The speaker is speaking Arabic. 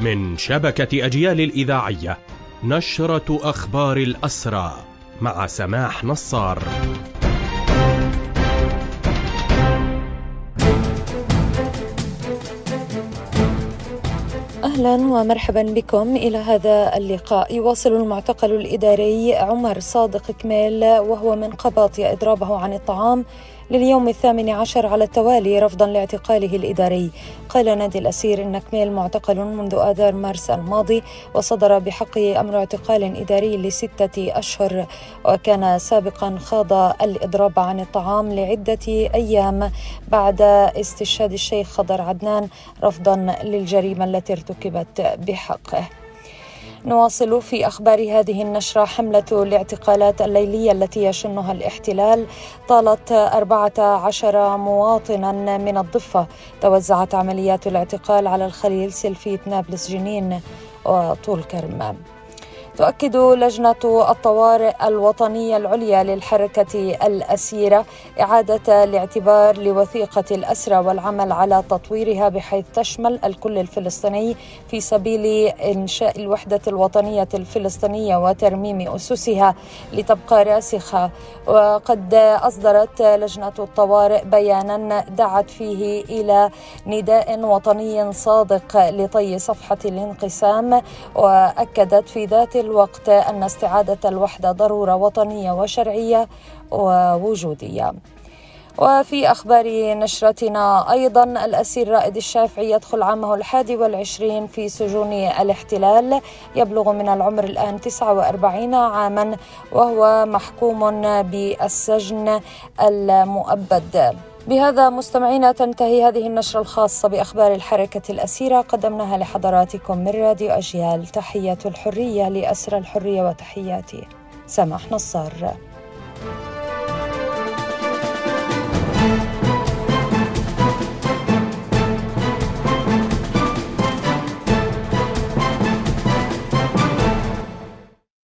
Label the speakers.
Speaker 1: من شبكة أجيال الإذاعية نشرة أخبار الأسرى مع سماح نصار.
Speaker 2: أهلا ومرحبا بكم. إلى هذا اللقاء يواصل المعتقل الإداري عمر صادق كميل وهو من قباطيا إضرابه عن الطعام. لليوم الثامن عشر على التوالي رفضا لاعتقاله الإداري. قال نادي الأسير إن كميل معتقل منذ آذار مارس الماضي وصدر بحقه أمر اعتقال إداري لستة أشهر. وكان سابقا خاض الإضراب عن الطعام لعدة أيام بعد استشهاد الشيخ خضر عدنان رفضا للجريمة التي ارتكبت بحقه. نواصل في أخبار هذه النشرة حملة الاعتقالات الليلية التي يشنها الاحتلال. طالت 14 مواطنا من الضفة. توزعت عمليات الاعتقال على الخليل سلفيت نابلس جنين وطول كرم. تؤكد لجنة الطوارئ الوطنية العليا للحركة الأسيرة إعادة الاعتبار لوثيقة الأسرى والعمل على تطويرها بحيث تشمل الكل الفلسطيني في سبيل إنشاء الوحدة الوطنية الفلسطينية وترميم أسسها لتبقى راسخة. وقد أصدرت لجنة الطوارئ بيانا دعت فيه إلى نداء وطني صادق لطي صفحة الانقسام وأكدت في ذات الوقت أن استعادة الوحدة ضرورة وطنية وشرعية ووجودية. وفي أخبار نشرتنا أيضا الأسير رائد الشافعي يدخل عامه الحادي والعشرين في سجون الاحتلال يبلغ من العمر الآن 49 عاما وهو محكوم بالسجن المؤبد. بهذا مستمعينا تنتهي هذه النشرة الخاصة بأخبار الحركة الأسيرة. قدمناها لحضراتكم من راديو أجيال. تحية الحرية لأسر الحرية وتحياتي. سماح نصار.